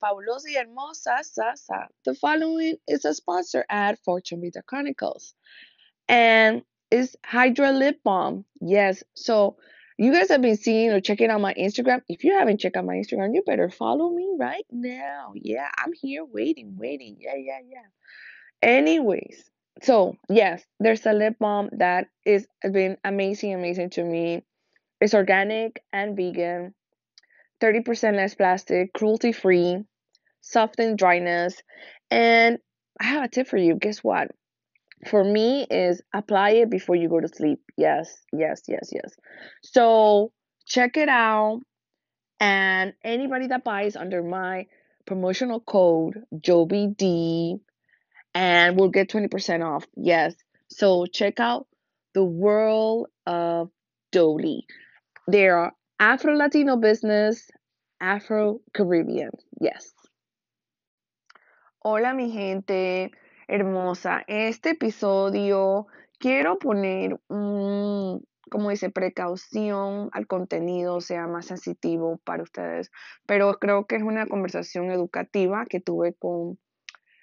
fabulosa y hermosa, sa, sa. The following is a sponsor ad for Chombita Chronicles. And it's Hydra Lip Balm. Yes. So you guys have been seeing or checking out my Instagram. If you haven't checked out my Instagram, you better follow me right now. Yeah, I'm here waiting, waiting. Yeah, yeah, yeah. Anyways, so yes, there's a lip balm that is has been amazing, amazing to me. It's organic and vegan. 30% less plastic, cruelty free, soften dryness. And I have a tip for you. Guess what? For me is apply it before you go to sleep. Yes, yes, yes, yes. So check it out. And anybody that buys under my promotional code JobyD and we'll get 20% off. Yes. So check out the world of Dolly. They are Afro Latino business, Afro Caribbean. Yes. Hola, mi gente hermosa. Este episodio quiero poner un, como dice, precaución al contenido, sea más sensitivo para ustedes. Pero creo que es una conversación educativa que tuve con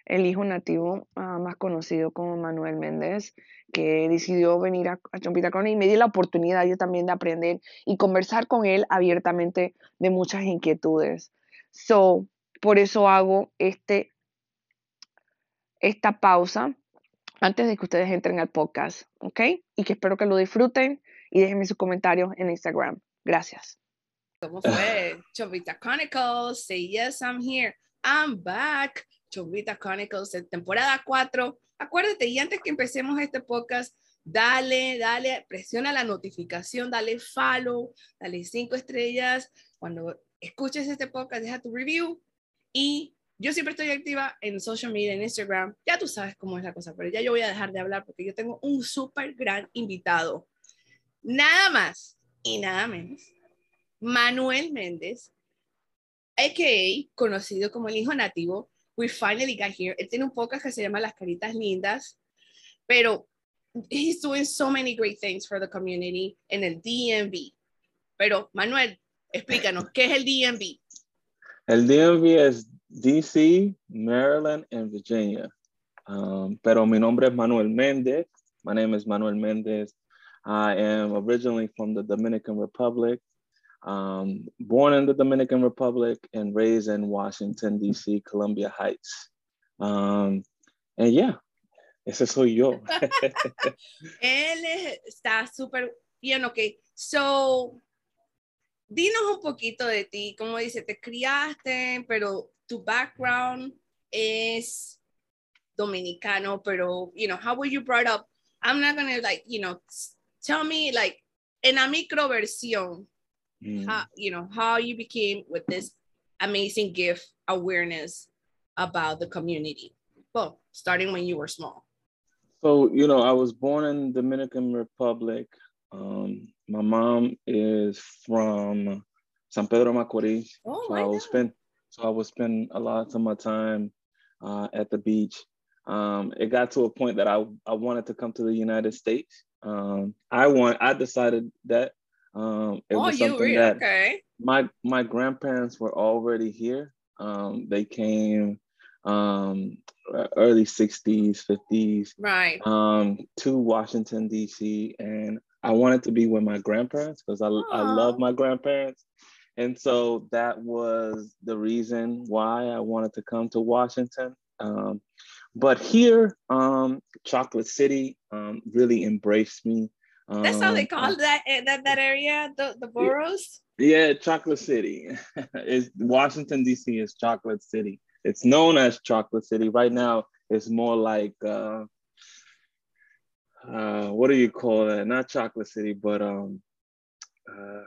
el hijo nativo uh, más conocido como Manuel Méndez, que decidió venir a, a Chompita y me di la oportunidad yo también de aprender y conversar con él abiertamente de muchas inquietudes. So, por eso hago este, esta pausa antes de que ustedes entren al podcast, ¿ok? Y que espero que lo disfruten y déjenme sus comentarios en Instagram. Gracias. ¿Cómo fue? Chovita Chronicles, say yes, I'm here. I'm back. Chovita Chronicles, temporada 4. Acuérdate, y antes que empecemos este podcast, dale, dale, presiona la notificación, dale follow, dale cinco estrellas. Cuando escuches este podcast, deja tu review. Y yo siempre estoy activa en social media, en Instagram. Ya tú sabes cómo es la cosa, pero ya yo voy a dejar de hablar porque yo tengo un súper gran invitado. Nada más y nada menos. Manuel Méndez, a.k.a. conocido como el hijo nativo, we finally got here. Él tiene un podcast que se llama Las Caritas Lindas, pero he's doing so many great things for the community en el DMV. Pero, Manuel, explícanos, ¿qué es el DMV? El DMV es DC, Maryland, and Virginia. Um, pero mi nombre es Manuel Mendez. My name is Manuel Mendez. I am originally from the Dominican Republic. Um, born in the Dominican Republic and raised in Washington, D.C., Columbia Heights. Um, and yeah, ese soy yo. Él está súper bien, ok. So, dinos un poquito de ti, como dice, te criaste, pero tu background es dominicano, pero, you know, how were you brought up? I'm not gonna, like, you know, tell me, like, en a microversión, mm. how, you know, how you became with this amazing gift awareness about the community. Well, starting when you were small. So, you know, I was born in Dominican Republic. Um, my mom is from San Pedro Macorís. Oh, so I will spend so I would spend a lot of my time uh, at the beach. Um, it got to a point that I, I wanted to come to the United States. Um, I want I decided that um, it oh, was you something really? that okay. my my grandparents were already here. Um, they came um, early 60s, 50s Right. um, to Washington, D.C. And I wanted to be with my grandparents because I, I love my grandparents. And so that was the reason why I wanted to come to Washington. Um, but here, um, Chocolate City um, really embraced me. That's how they Um, call that eh, that that area, the the boroughs. yeah, Chocolate City. is Washington D.C. is Chocolate City. It's known as Chocolate City right now. It's more like uh, uh, what do you call that? Not Chocolate City, but um, uh,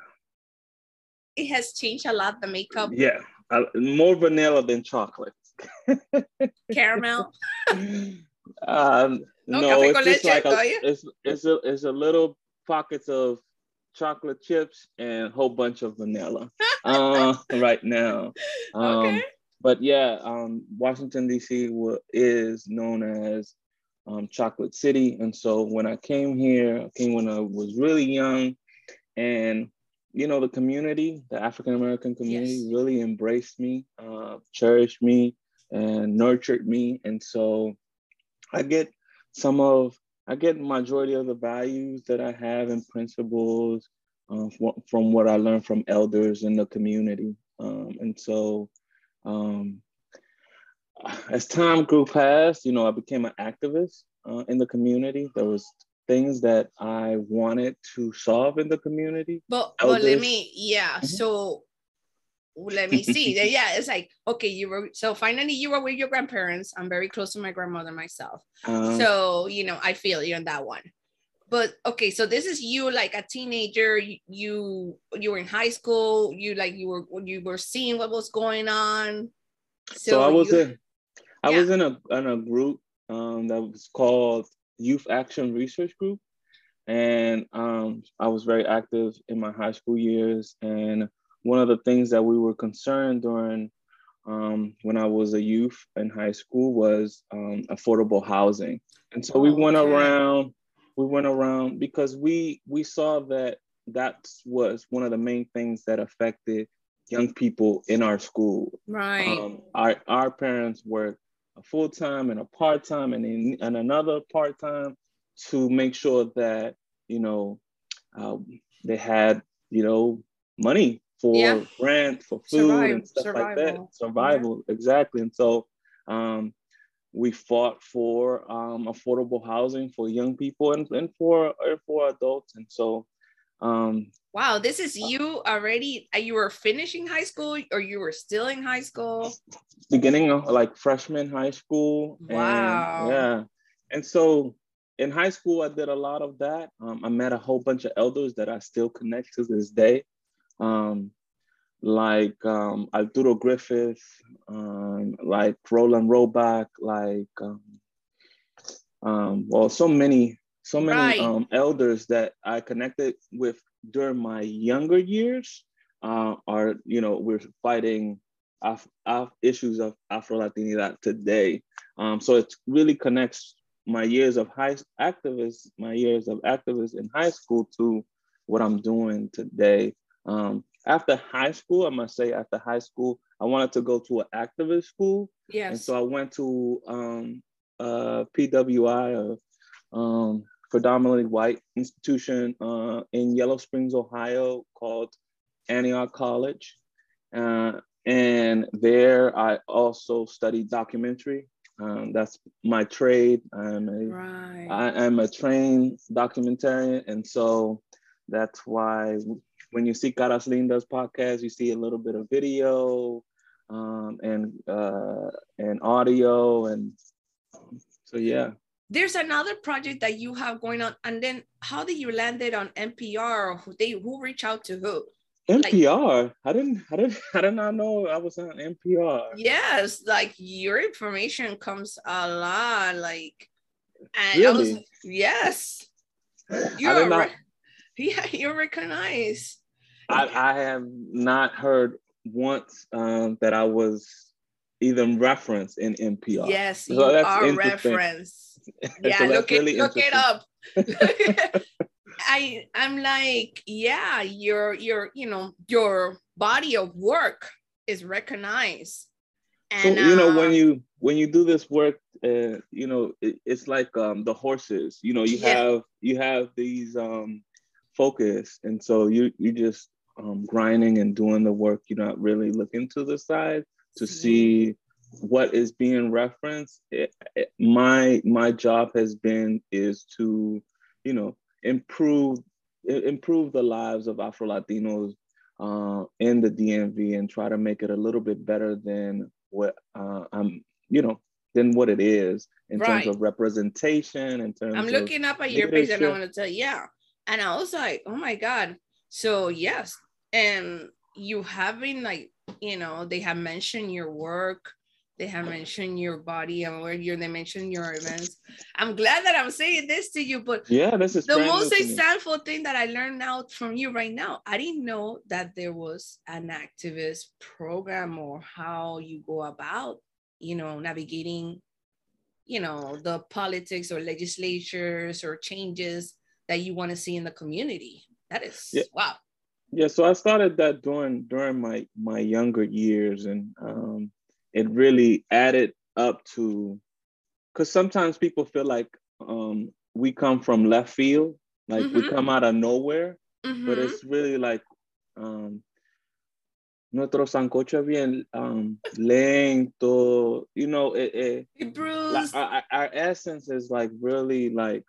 It has changed a lot. The makeup, yeah, uh, more vanilla than chocolate. caramel. um, No, no, it's just like a, it's it's a it's a little pockets of chocolate chips and a whole bunch of vanilla uh, right now. Um, Okay. but yeah, um, Washington D.C. wa- is known as um, Chocolate City, and so when I came here, I came when I was really young, and you know the community, the African American community, Yes. really embraced me, uh, cherished me, and nurtured me, and so I get some of I get majority of the values that I have and principles uh, from, from what I learned from elders in the community. Um, and so um, as time grew past, you know, I became an activist uh, in the community. There was things that I wanted to solve in the community. But but let me yeah. Mhm. So let me see. Yeah, it's like okay, you were so finally you were with your grandparents. I'm very close to my grandmother myself. Um, so you know I feel you on that one. But okay, so this is you like a teenager. You you, you were in high school. You like you were you were seeing what was going on. so, I was you- in, I Yeah. was in a in a group um, that was called Youth Action Research Group, and um, I was very active in my high school years. And one of the things that we were concerned during um, when I was a youth in high school was um, affordable housing. And so we Oh, went around. We went around because we we saw that that was one of the main things that affected young people in our school right. um, our, our parents worked a full time and a part time and, in, and another part time to make sure that you know uh, they had you know money for Yeah. rent for food Survive- and stuff like that survival. survival exactly and so um, we fought for um, affordable housing for young people and, and for and for adults and so um, Wow, this is you already. uh, You were finishing high school, or you were still in high school. beginning of like freshman high school. and, Wow. yeah. And so in high school, I did a lot of that. Um, I met a whole bunch of elders that I still connect to this day. Um, like um, Arturo Griffith, um, like Roland Roback, like, um, um, well, so many, so many Right. um, elders that I connected with during my younger years uh, are, you know, we're fighting Af- Af- issues of Afro Latinidad today. Um, so it really connects my years of high activist, my years of activist in high school to what I'm doing today. Um, after high school, I must say, after high school, I wanted to go to an activist school. And so I went to um, uh, PWI, um, predominantly white institution uh, in Yellow Springs, Ohio, called Antioch College. Uh, and there I also studied documentary. Um, that's my trade. I'm a right. I am a trained documentarian, and so that's why when you see Caras Lindas podcast, you see a little bit of video um, and uh, and audio, and so yeah. There's another project that you have going on, and then how did you land it on NPR? Or who they who reach out to who? NPR. I didn't. I didn't. I did not know I was on NPR. Yes, like your information comes a lot, like, and I was Really? yes, you're not. re- yeah, you're recognized. I, I have not heard once um, that I was even referenced in NPR. Yes, So you that's are interesting. So Yeah, that's look it, really look it up. I I'm like, yeah, your your you know your body of work is recognized. So And you know uh, when you when you do this work, uh, you know it, it's like um, the horses. You know you Yeah. have you have these um, focus, and so you you just um, grinding and doing the work. You're not really looking to the side to see what is being referenced. It- it- my my job has been is to you know improve improve the lives of Afro Latinos uh, in the DMV and try to make it a little bit better than what uh, I'm, you know, than what it is in Right. terms of representation, in terms I'm of looking up at your page and I want to tell you, yeah. And I was like, oh my God. So yes. And you have been like, you know, they have mentioned your work. They have mentioned your body and where you're they mentioned your events. I'm glad that I'm saying this to you, but Yeah, this is the most insightful thing that I learned now from you right now, I didn't know that there was an activist program or how you go about, you know, navigating, you know, the politics or legislatures or changes that you want to see in the community. That is Yeah. wow. Yeah, so I started that during during my my younger years, and um, it really added up to because sometimes people feel like um, we come from left field, like we Mhm. come out of nowhere, but Mhm. it's really like um, nuestro sancocho bien um, lento, you know, it, it, Hey, like our, our- our essence is like really like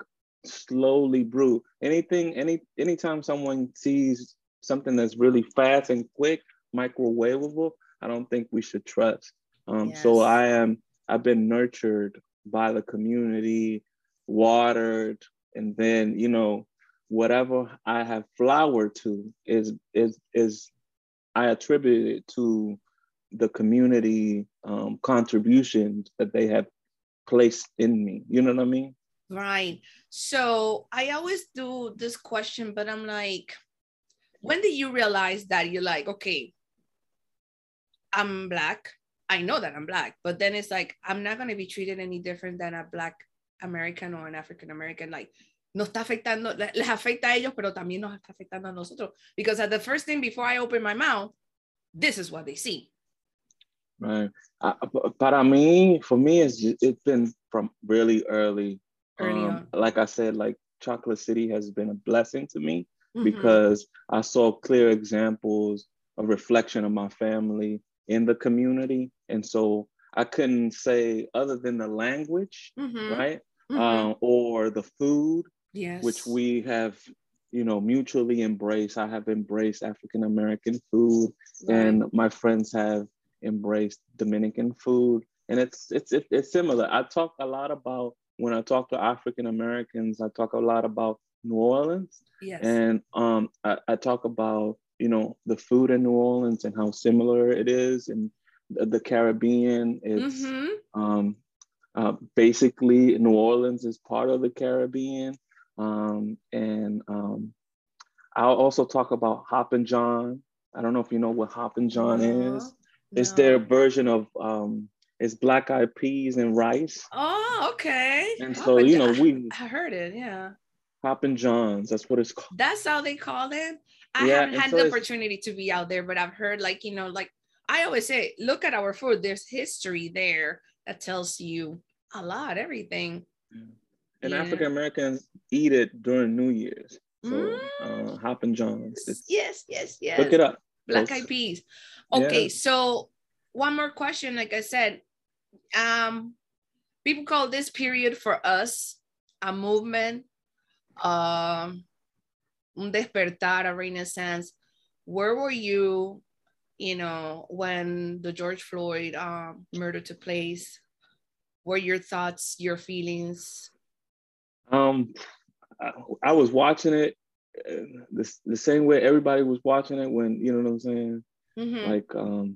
slowly brew. Anything, any anytime someone sees something that's really fast and quick, microwavable, I don't think we should trust. Um, So I am I've been nurtured by the community, watered, and then you know whatever I have flowered to is is is I attribute it to the community um, contributions that they have placed in me. You know what I mean? Right. So I always do this question, but I'm like, when did you realize that you're like, okay, I'm black. I know that I'm black, but then it's like, I'm not going to be treated any different than a black American or an African American. Like, nos está afectando, le- les afecta a ellos, pero también nos está afectando a nosotros. Because at the first thing before I open my mouth, this is what they see. Right. I, para mí, for me, it's ju- it's been from really early. Early Um, like I said, like Chocolate City has been a blessing to me Mhm. because I saw clear examples of reflection of my family in the community, and so I couldn't say other than the language, Mhm. right, Mhm. um, or the food, yes. which we have, you know, mutually embraced. I have embraced African American food Right. and my friends have embraced Dominican food, and it's it's it, it's similar. I talk a lot about when I talk to African Americans. I talk a lot about New Orleans, yes. and um, I, I talk about you know the food in New Orleans and how similar it is, and the, Caribbean. It's Mhm. um, uh, basically New Orleans is part of the Caribbean, um, and um, I'll also talk about Hoppin' John. I don't know if you know what Hoppin' John No, is. It's their version of um, it's black eyed peas and rice. Oh, okay. And so you know we I heard it. Yeah, Hoppin' Johns. That's what it's called. that's how they call it. I Yeah, haven't had so the opportunity to be out there, but I've heard like you know, like I always say, look at our food. There's history there that tells you a lot, everything. And Yeah. African Americans eat it during New Year's. So Mm. uh, Hoppin' Johns. It's, Yes, yes, yes. Look it up. Black folks. eyed peas. Yeah. Okay, so one more question. Like I said, um, people call this period for us a movement, um, un despertar, a renaissance. Where were you, you know, when the George Floyd um, murder took place? Were your thoughts, your feelings? Um, I, I was watching it uh, the, the same way everybody was watching it when you know what I'm saying. Mhm. like um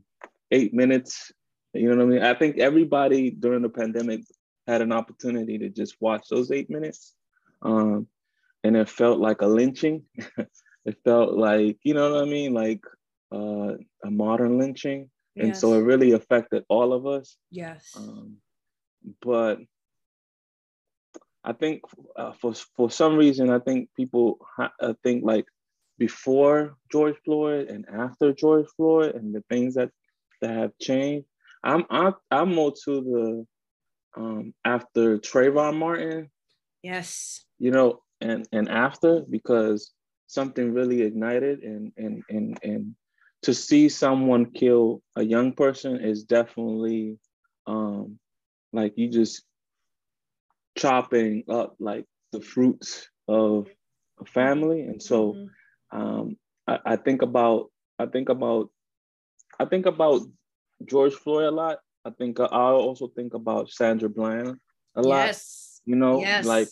eight minutes you know what i mean i think everybody during the pandemic had an opportunity to just watch those eight minutes um and it felt like a lynching it felt like you know what i mean like uh a modern lynching and so it really affected all of us yes. um but i think uh, for for some reason i think people uh, think like before George Floyd and after George Floyd and the things that that have changed. I'm I'm, I'm more to the um, after Trayvon Martin, yes. you know, and and after because something really ignited and and and and to see someone kill a young person is definitely um like you just chopping up like the fruits of a family and so Mhm. um, I, I think about I think about I think about George Floyd a lot. I think I also think about Sandra Bland a lot. Yes. You know, yes. like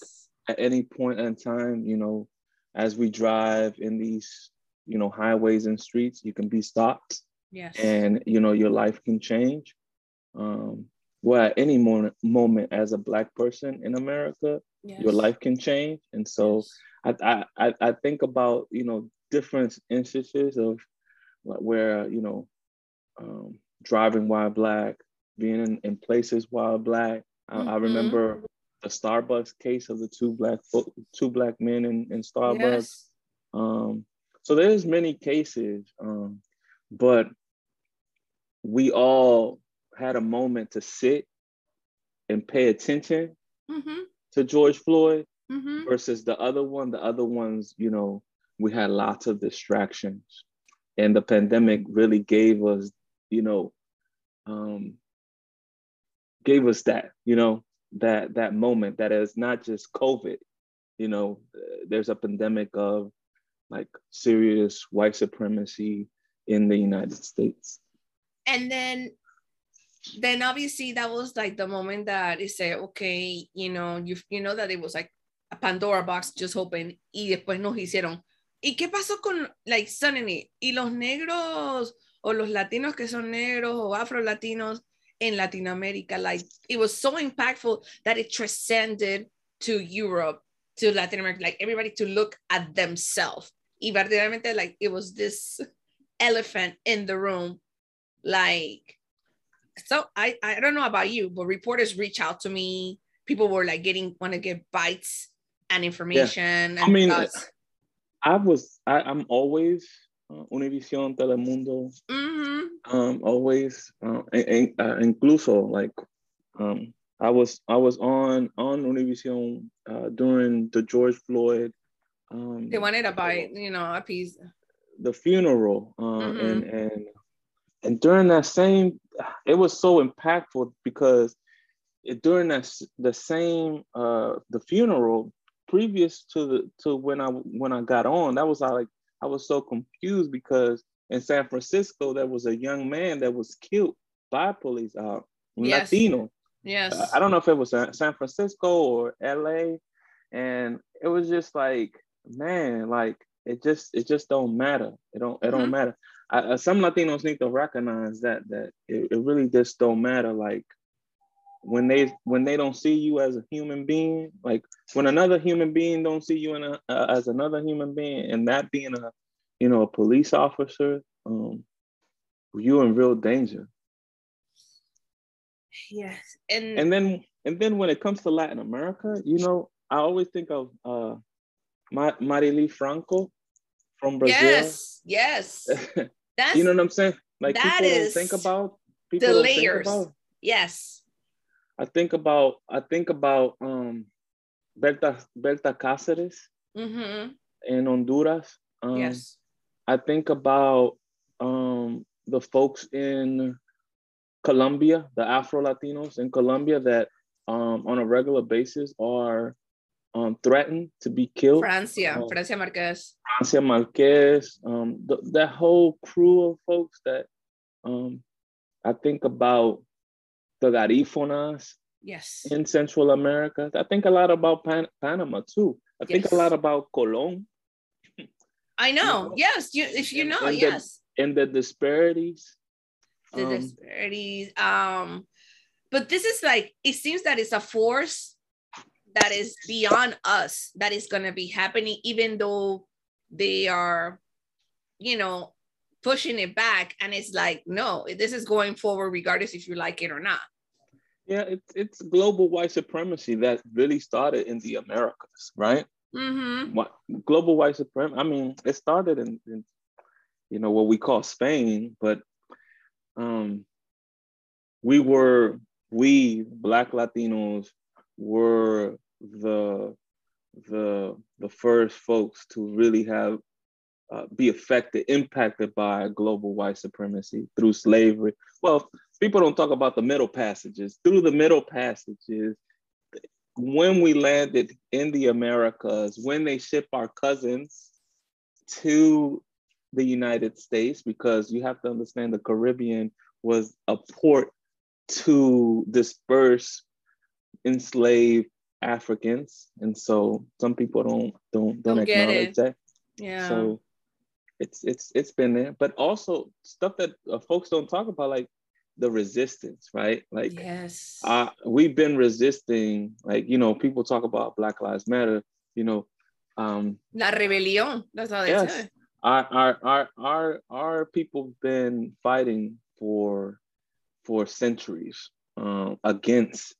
at any point in time, you know, as we drive in these, you know, highways and streets, you can be stopped yes. and you know your life can change. Um, well at any moment moment as a black person in America, Yes. your life can change. And so Yes. I, I I I think about you know different instances of like where you know um, driving while black, being in, in places while black. I, I Mhm. remember the Starbucks case of the two black two black men in, in Starbucks. Yes. Um, so there's many cases, um, but we all had a moment to sit and pay attention Mhm. to George Floyd Mhm. versus the other one. The other ones, you know, we had lots of distractions, and the pandemic really gave us, you know, um, gave us that, you know, that that moment that is not just COVID. You know, there's a pandemic of like serious white supremacy in the United States. and then then obviously that was like the moment that it said okay you know you you know that it was like a Pandora box just open y después nos hicieron y qué pasó con like suddenly y los negros o los latinos que son negros o afro latinos en Latinoamérica like it was so impactful that it transcended to Europe to Latin America like everybody to look at themselves y verdaderamente like it was this elephant in the room like so I I don't know about you, but reporters reach out to me. People were like getting want to get bites and information. I and mean, thoughts. I was I, I'm always uh, Univision Telemundo Mhm. um always uh, in- uh, incluso like um I was I was on on Univision uh, during the George Floyd um they wanted to buy, you know, a piece. the funeral uh, Mhm. and and and during that same it was so impactful because it, during that the same uh the funeral previous to the to when I when I got on that was like I was so confused because in San Francisco there was a young man that was killed by police uh Yes. Latino Yes. uh, I don't know if it was San Francisco or LA, and it was just like, man, like it just it just don't matter. It don't it Mhm. don't matter. I, uh, some Latinos need to recognize that that it, it really just don't matter. Like when they when they don't see you as a human being, like when another human being don't see you in a, uh, as another human being, and that being a you know a police officer, um, you're in real danger. yes. And, and then and then when it comes to Latin America, you know, I always think of uh Ma- Marielle Franco from Brazil. yes, yes. That's you know what I'm saying? Like that people is don't think about people the layers. about. yes. I think about I think about um Berta Berta Cáceres mm-hmm. in Honduras. Um, yes. I think about um, the folks in Colombia, the Afro Latinos in Colombia that um, on a regular basis are um, threatened to be killed. Francia, Oh. Francia Marquez. Francia Marquez, um, th- that whole crew of folks that um, I think about the Garifunas Yes. in Central America. I think a lot about Pan- Panama too. I think a lot about Colón I know. know, Yes. You if you and- know, and the- yes. and the disparities. the Um, disparities. Um, but this is like it seems that it's a force that is beyond us that is gonna be happening, even though they are, you know, pushing it back. And it's like, no, this is going forward regardless if you like it or not. Yeah, it's it's global white supremacy that really started in the Americas, right? Mm-hmm. What global white supremacy? I mean, it started in, in you know what we call Spain, but um, we were we Black Latinos were the the the first folks to really have uh, be affected, impacted by global white supremacy through slavery. Well, people don't talk about the middle passages. Through the middle passages, when we landed in the Americas, when they ship our cousins to the United States, because you have to understand the Caribbean was a port to disperse enslaved Africans, and so some people don't don't don't, Don't acknowledge that. Yeah. So it's it's it's been there, but also stuff that uh, folks don't talk about, like the resistance, right? Like yes. uh, we've been resisting, like, you know, people talk about Black Lives Matter, you know. Um, La rebelión, that's how they yes, say our, our, our, our, our people been fighting for, for centuries um, against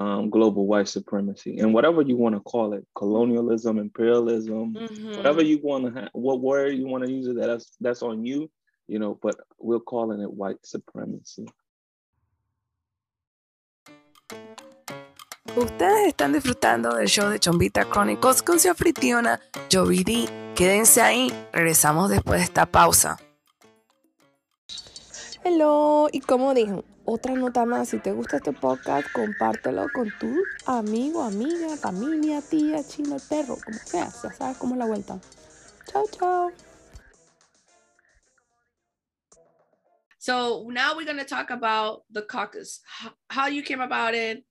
um, global white supremacy and whatever you want to call it, colonialism, imperialism, Mhm. whatever you want to have, what word you want to use it, that's, that's on you, you know, but we're calling it white supremacy. Ustedes están disfrutando del show de Chombita Chronicles con su anfitriona Joey D. Quédense ahí, regresamos después de esta pausa. Hello, y como dije, otra nota más, si te gusta este podcast, compártelo con tu amigo, amiga, familia, tía, chino, perro, como sea, ya sabes cómo la vuelta. Chao, chao. So now we're going to talk about the caucus, how, how you came about it,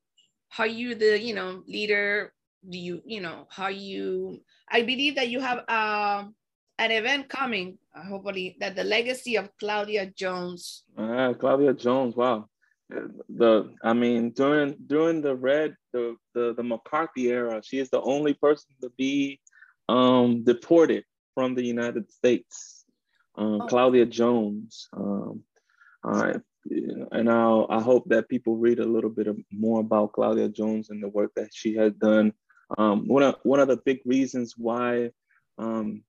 how you the, you know, leader, do you, you know, how you, I believe that you have um, an event coming, uh, hopefully, that the legacy of Claudia Jones. Ah, Claudia Jones, wow. The I mean, during during the red the, the the McCarthy era, she is the only person to be um, deported from the United States. Um, Oh. Claudia Jones. Um, I, and I'll, I hope that people read a little bit of, more about Claudia Jones and the work that she has done. Um, one of one of the big reasons why um,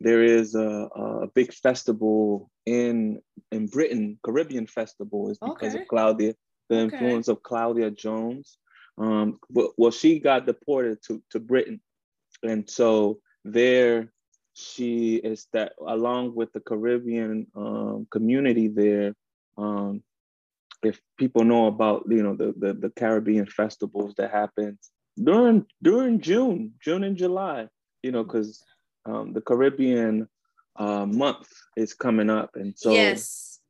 there is a, a big festival in in Britain, Caribbean festival, is because Okay. of Claudia, the Okay. influence of Claudia Jones. Um, but, well, she got deported to to Britain, and so there she is that along with the Caribbean um, community there. Um, if people know about you know the, the the Caribbean festivals that happen during during June, June and July, you know, because um, the Caribbean uh, month is coming up, and so yes.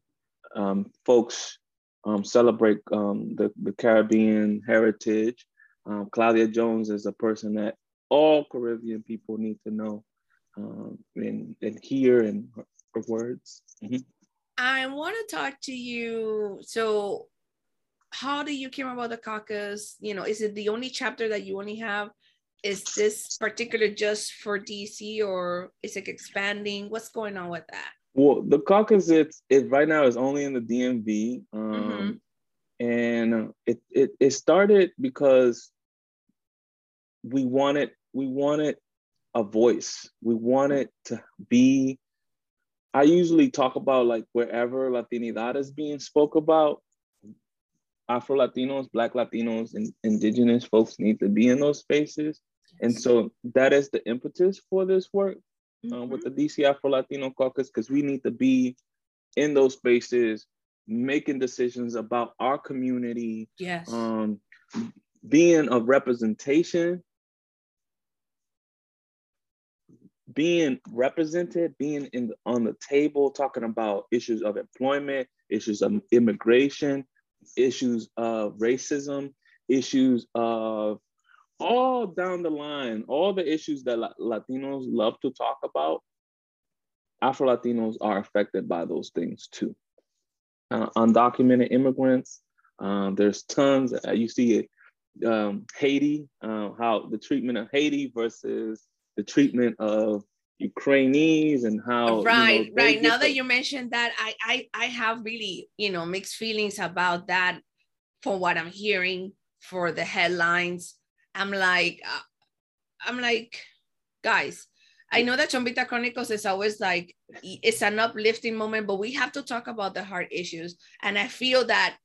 um, folks um, celebrate um, the, the Caribbean heritage. Um, Claudia Jones is a person that all Caribbean people need to know um, and, and hear and her, her words. Mhm. I want to talk to you. So, how do you came about the caucus? You know, is it the only chapter that you only have? Is this particular just for DC or is it expanding? What's going on with that? Well, the caucus it's it right now is only in the DMV, um, and it, it it started because we wanted we wanted a voice. We wanted to be. I usually talk about like wherever Latinidad is being spoke about. Afro Latinos, Black Latinos, and Indigenous folks need to be in those spaces, and so that is the impetus for this work uh, with the DC Afro Latino Caucus because we need to be in those spaces, making decisions about our community, yes. um, being a representation, being represented, being in the, on the table, talking about issues of employment, issues of immigration, issues of racism, issues of all down the line, all the issues that La- Latinos love to talk about, Afro Latinos are affected by those things too. Uh, undocumented immigrants, um, there's tons. Uh, you see it, um, Haiti, uh, how the treatment of Haiti versus the treatment of Ukrainians, and how you know, right right now that the- you mentioned that I, I i have really you know mixed feelings about that from what i'm hearing for the headlines i'm like uh, i'm like guys i know that chombita chronicles is always like it's an uplifting moment but we have to talk about the hard issues. And i feel that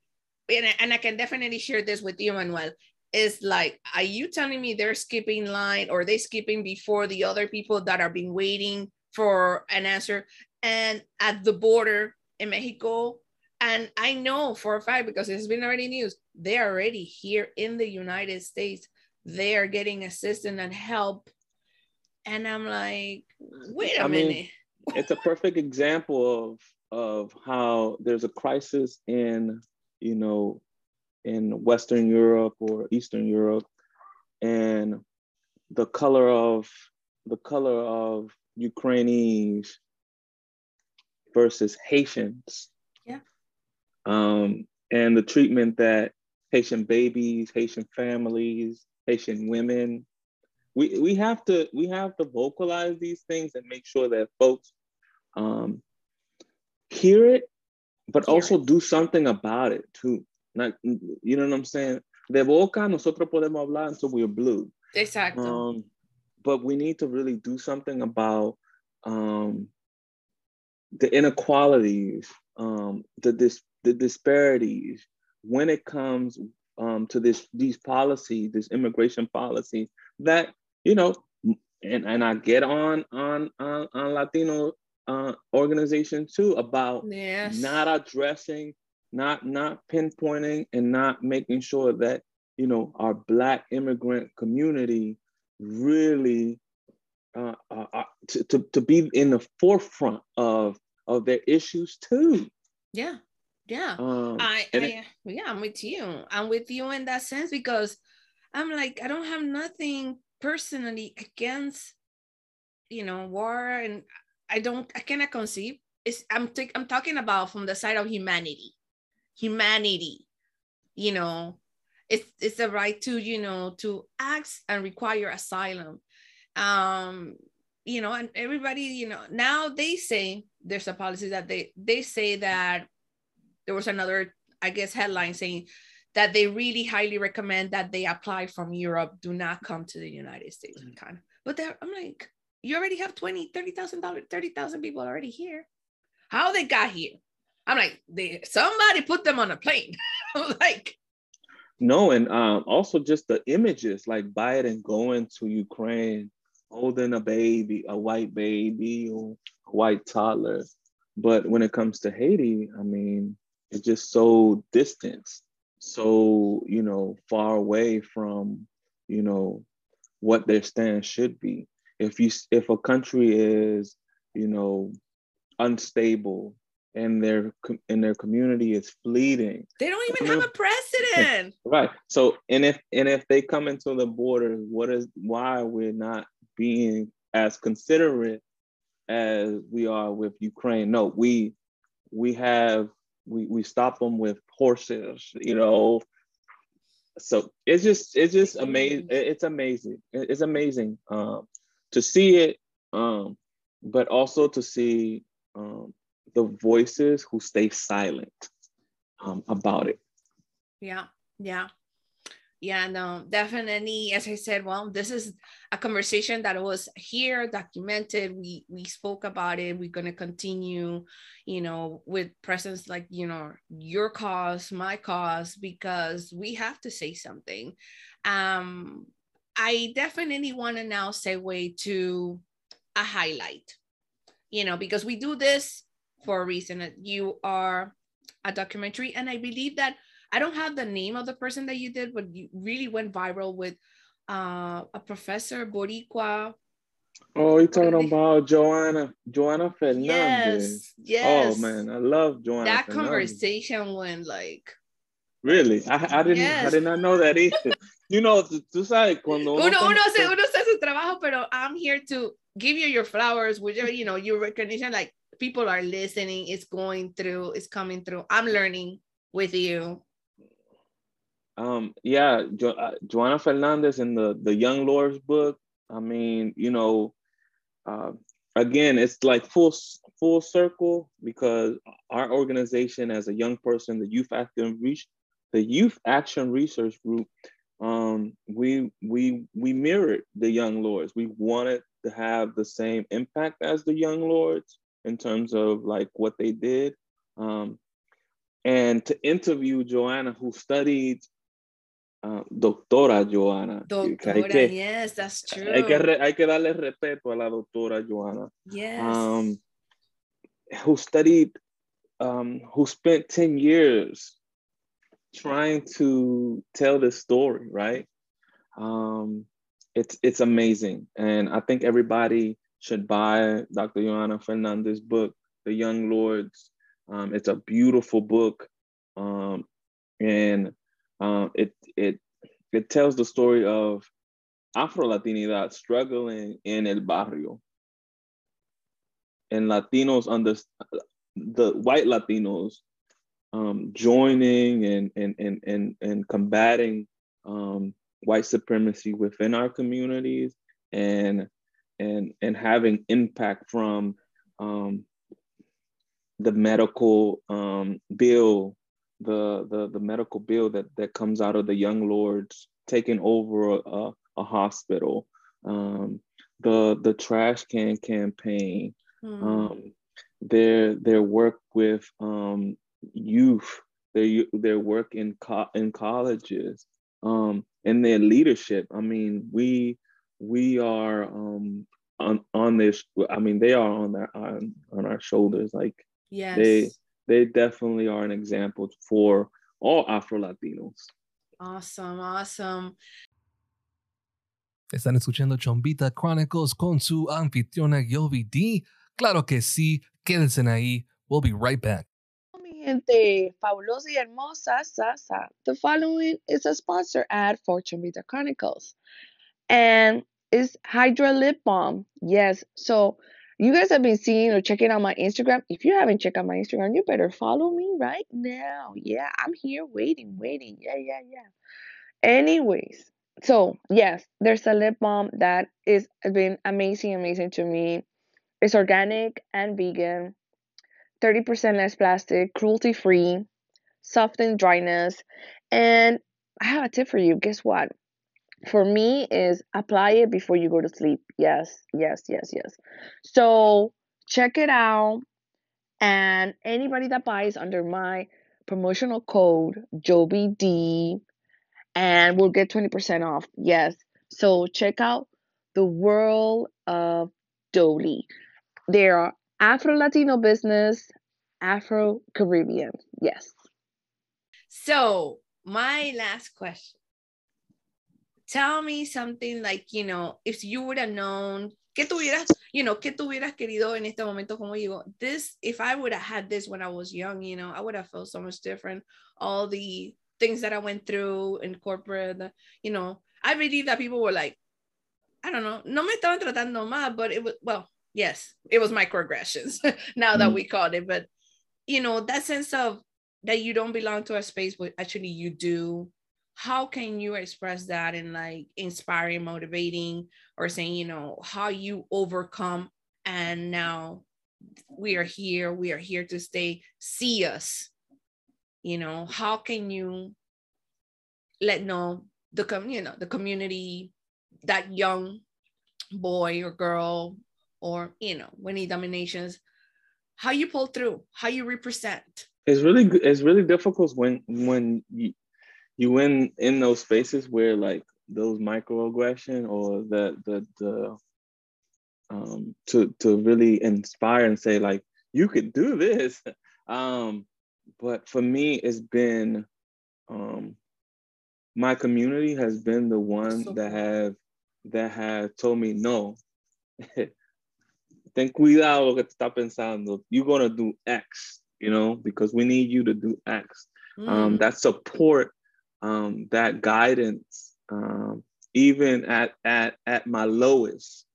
and I, and I can definitely share this with you manuel is like are you telling me they're skipping line or they skipping before the other people that are been waiting for an answer and at the border in mexico? And i know for a fact because it's been already news they're already here in the united states they are getting assistance and help and i'm like wait a I mean, minute it's a perfect example of of how there's a crisis in you know in Western Europe or Eastern Europe, and the color of the color of Ukrainians versus Haitians. Yeah. um, and the treatment that Haitian babies, Haitian families, Haitian women. We, we have to we have to vocalize these things and make sure that folks um, hear it, but Hear also do something about it too. Like you know what I'm saying? De boca nosotros podemos hablar until we're blue. Exacto. Um, but we need to really do something about um, the inequalities, um, the dis- the disparities when it comes um, to this these policies, this immigration policy that you know, and and I get on on on, on Latino uh, organizations too about yes. not addressing, not not pinpointing, and not making sure that you know our Black immigrant community really uh, uh, uh, to, to to be in the forefront of of their issues too. yeah. Yeah. Um, I, I it- yeah, I'm with you. I'm with you in that sense because I'm like I don't have nothing personally against you know war and I don't I cannot conceive. It's I'm take, I'm talking about from the side of humanity. Humanity. You know, it's it's the right to, you know, to ask and require asylum. Um you know, and everybody, you know, now they say there's a policy that they they say that there was another, I guess, headline saying that they really highly recommend that they apply from Europe, do not come to the United States. Kind of, but I'm like, you already have 20, 30,000 dollars, 30,000 people already here. How they got here? I'm like, they somebody put them on a plane. Like, No, and um, also just the images like Biden going to Ukraine, holding a baby, a white baby or a white toddler. But when it comes to Haiti, I mean, it's just so distant, so, you know, far away from, you know, what their stance should be. If you if a country is, you know, unstable and their and their community is fleeting, they don't even I mean- have a president. Right. So, and if and if they come into the border, what is why we're not being as considerate as we are with Ukraine? No, we we have we we stop them with horses, you know. So it's just it's just amazing. It's amazing. It's amazing um, to see it, um, but also to see um, the voices who stay silent um, about it. Yeah, yeah. Yeah, no, definitely. As I said, well, this is a conversation that was here, documented. We we spoke about it. We're gonna continue, you know, with presence like you know your cause, my cause, because we have to say something. Um, I definitely want to now segue to a highlight, you know, because we do this for a reason. You are a documentary, and I believe that I don't have the name of the person that you did, but you really went viral with uh, a professor Boricua. Oh, you're talking about Johanna Johanna Fernandez? Yes, yes. Oh man, I love Johanna. that Fernandez. conversation went like Really, I, I didn't Yes. I did not know that either. you know, tú, sabes cuando uno, uno, uno, hace, uno hace su trabajo, pero I'm here to give you your flowers, whichever, you know, your recognition, like people are listening, it's going through, it's coming through. I'm learning with you. Um yeah jo, uh, johanna fernandez in the the young lords book i mean you know uh, again it's like full full circle because our organization as a young person the youth action reach the youth action research group um we we we mirrored the young lords. We wanted to have the same impact as the young lords in terms of like what they did. Um and to interview johanna who studied uh, doctora Johanna. que hay, Doctora, que, yes, that's true. hay, que re- hay que darle respeto a la doctora Johanna, yes. um, who studied, um, who spent 10 years trying to tell this story, right? Um, it's, it's amazing. And I think everybody should buy Dr. Johanna Fernandez's book, The Young Lords. Um, it's a beautiful book. Um, and um, it it it tells the story of Afro Latinidad struggling in el barrio, and Latinos under the white Latinos um, joining and and and and and combating um, white supremacy within our communities and and and having impact from um, the medical um, bill, the, the the medical bill that that comes out of the young lords taking over a, a hospital, um, the the trash can campaign, Mm. um, their their work with um, youth, their their work in co- in colleges, um, and their leadership. I mean, we we are um, on on this. I mean, they are on their on, on our shoulders. Like yes. they they definitely are an example for all Afro Latinos. awesome, awesome. Están escuchando Chombita Chronicles con su anfitriona Yovi D. Claro que sí, quédense ahí. We'll be right back. Mi gente fabulosa y hermosa, sa, sa. The following is a sponsor ad for Chombita Chronicles. And it's Hydra Lip Balm. Yes. So you guys have been seeing or checking out my Instagram. If you haven't checked out my Instagram, you better follow me right now. Yeah, I'm here waiting, waiting. Yeah, yeah, yeah. Anyways, so yes, there's a lip balm that is been amazing, amazing to me. It's organic and vegan, 30% less plastic, cruelty free, soften dryness. And I have a tip for you. Guess what? For me is apply it before you go to sleep. Yes, yes, yes, yes. So check it out. And anybody that buys under my promotional code JobyD and we'll get 20% off. Yes. So check out the world of Dolly. They are Afro Latino business, Afro Caribbean. Yes. So, my last question. Tell me something like, you know, if you would have known, ¿qué tuvieras, you know, qué tuvieras querido en este momento? Como digo, this, if I would have had this when I was young, you know, I would have felt so much different. All the things that I went through in corporate, you know, I believe that people were like, I don't know, no me estaban tratando mal, but it was, well, yes, it was microaggressions now that Mm. we called it. But, you know, that sense of that you don't belong to a space, but actually you do. How can you express that in like inspiring, motivating, or saying, you know, how you overcome and now we are here, we are here to stay, see us. You know, how can you let know the com you know the community that young boy or girl or you know winning dominations how you pull through how you represent it's really it's really difficult when when you win in those spaces where like those microaggression or the the the um to to really inspire and say like you could do this. Um but for me it's been um my community has been the one So that have that have told me no ten cuidado lo que te está pensando. You're gonna do x you know because we need you to do x. Um, Mm, that support, um, that guidance, um, even at at at my lowest,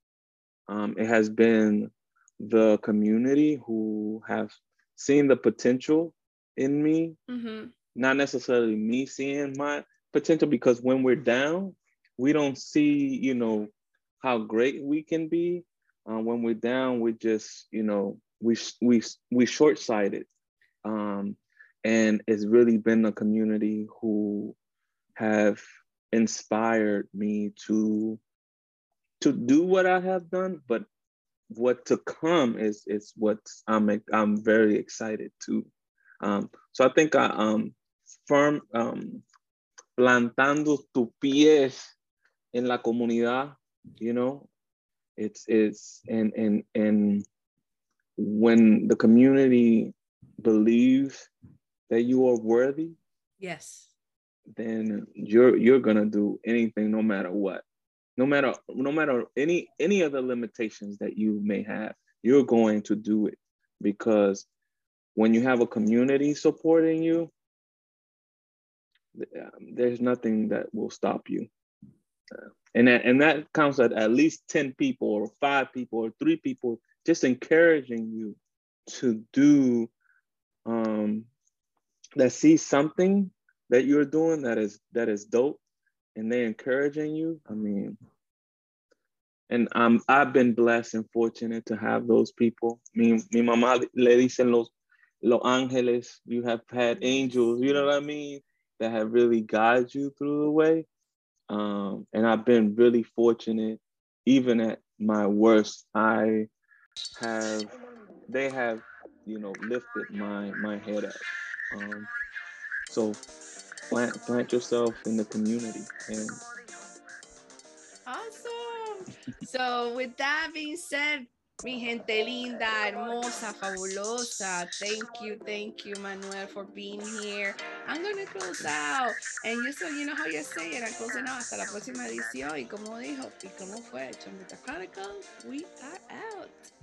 um, it has been the community who have seen the potential in me, mhm, not necessarily me seeing my potential, because when we're down, we don't see, you know, how great we can be. Um, when we're down, we just, you know, we we we short sighted. Um, and it's really been the community who have inspired me to to do what I have done, but what to come is is what I'm I'm very excited to. Um, so I think I um firm um plantando tu pies en la comunidad, you know, it's it's and and and when the community believes that you are worthy, yes then you're you're gonna do anything no matter what. No matter no matter any any other limitations that you may have, you're going to do it because when you have a community supporting you, um, there's nothing that will stop you. Uh, and that, and that counts at at least 10 people or five people or three people just encouraging you to do um, that see something that you're doing that is that is dope and they encouraging you, I mean, and um, I've been blessed and fortunate to have those people. Mi, mi mamá le dicen los, los ángeles. You have had angels, you know what I mean, that have really guided you through the way. Um, and I've been really fortunate, even at my worst. I have, they have, you know, lifted my my head up. Um, so plant plant yourself in the community and Awesome. So, with that being said, mi gente linda, hermosa, fabulosa, thank you, thank you, Manuel, for being here. I'm going to close out. And you, so you know how you say it, I'm closing out hasta la próxima edición. Y como dijo, y como fue, Chombita Chronicles, we are out.